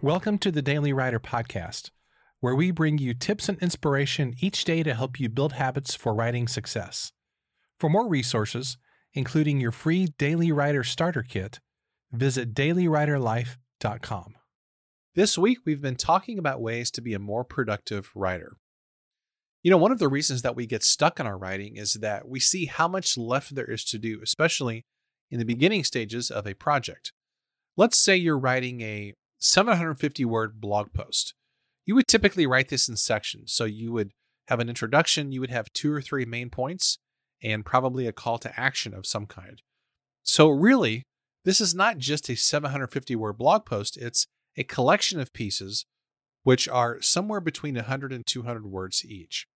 Welcome to the Daily Writer Podcast, where we bring you tips and inspiration each day to help you build habits for writing success. For more resources, including your free Daily Writer Starter Kit, visit dailywriterlife.com. This week, we've been talking about ways to be a more productive writer. You know, one of the reasons that we get stuck in our writing is that we see how much left there is to do, especially in the beginning stages of a project. Let's say you're writing a 750 word blog post. You would typically write this in sections. So you would have an introduction, you would have two or three main points, and probably a call to action of some kind. So, really, this is not just a 750 word blog post, it's a collection of pieces which are somewhere between 100 and 200 words each.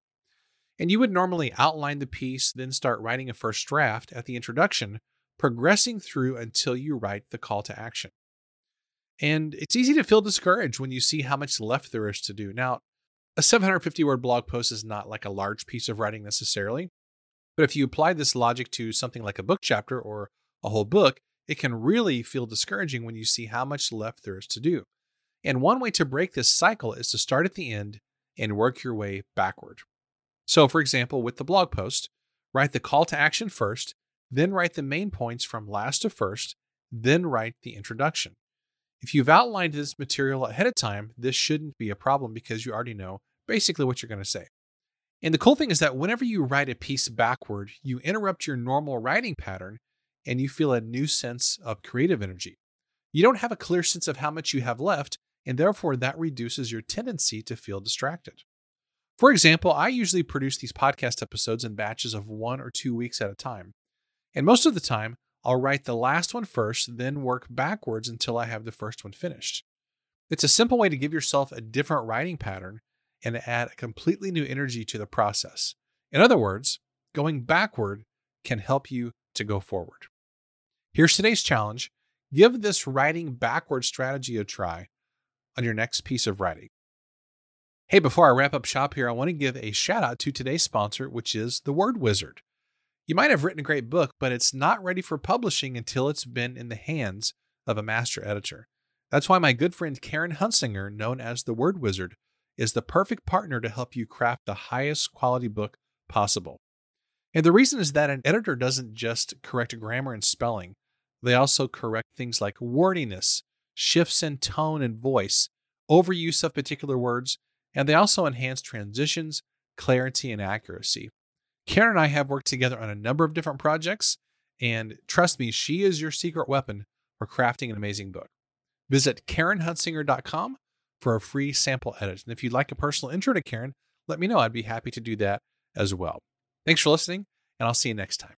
And you would normally outline the piece, then start writing a first draft at the introduction, progressing through until you write the call to action. And it's easy to feel discouraged when you see how much left there is to do. Now, a 750 word blog post is not like a large piece of writing necessarily, but if you apply this logic to something like a book chapter or a whole book, it can really feel discouraging when you see how much left there is to do. And one way to break this cycle is to start at the end and work your way backward. So, for example, with the blog post, write the call to action first, then write the main points from last to first, then write the introduction. If you've outlined this material ahead of time, this shouldn't be a problem because you already know basically what you're going to say. And the cool thing is that whenever you write a piece backward, you interrupt your normal writing pattern and you feel a new sense of creative energy. You don't have a clear sense of how much you have left, and therefore that reduces your tendency to feel distracted. For example, I usually produce these podcast episodes in batches of one or two weeks at a time. And most of the time, I'll write the last one first, then work backwards until I have the first one finished. It's a simple way to give yourself a different writing pattern and add a completely new energy to the process. In other words, going backward can help you to go forward. Here's today's challenge give this writing backward strategy a try on your next piece of writing. Hey, before I wrap up shop here, I want to give a shout out to today's sponsor, which is The Word Wizard. You might have written a great book, but it's not ready for publishing until it's been in the hands of a master editor. That's why my good friend Karen Hunsanger, known as the Word Wizard, is the perfect partner to help you craft the highest quality book possible. And the reason is that an editor doesn't just correct grammar and spelling, they also correct things like wordiness, shifts in tone and voice, overuse of particular words, and they also enhance transitions, clarity, and accuracy. Karen and I have worked together on a number of different projects, and trust me, she is your secret weapon for crafting an amazing book. Visit KarenHunsanger.com for a free sample edit. And if you'd like a personal intro to Karen, let me know. I'd be happy to do that as well. Thanks for listening, and I'll see you next time.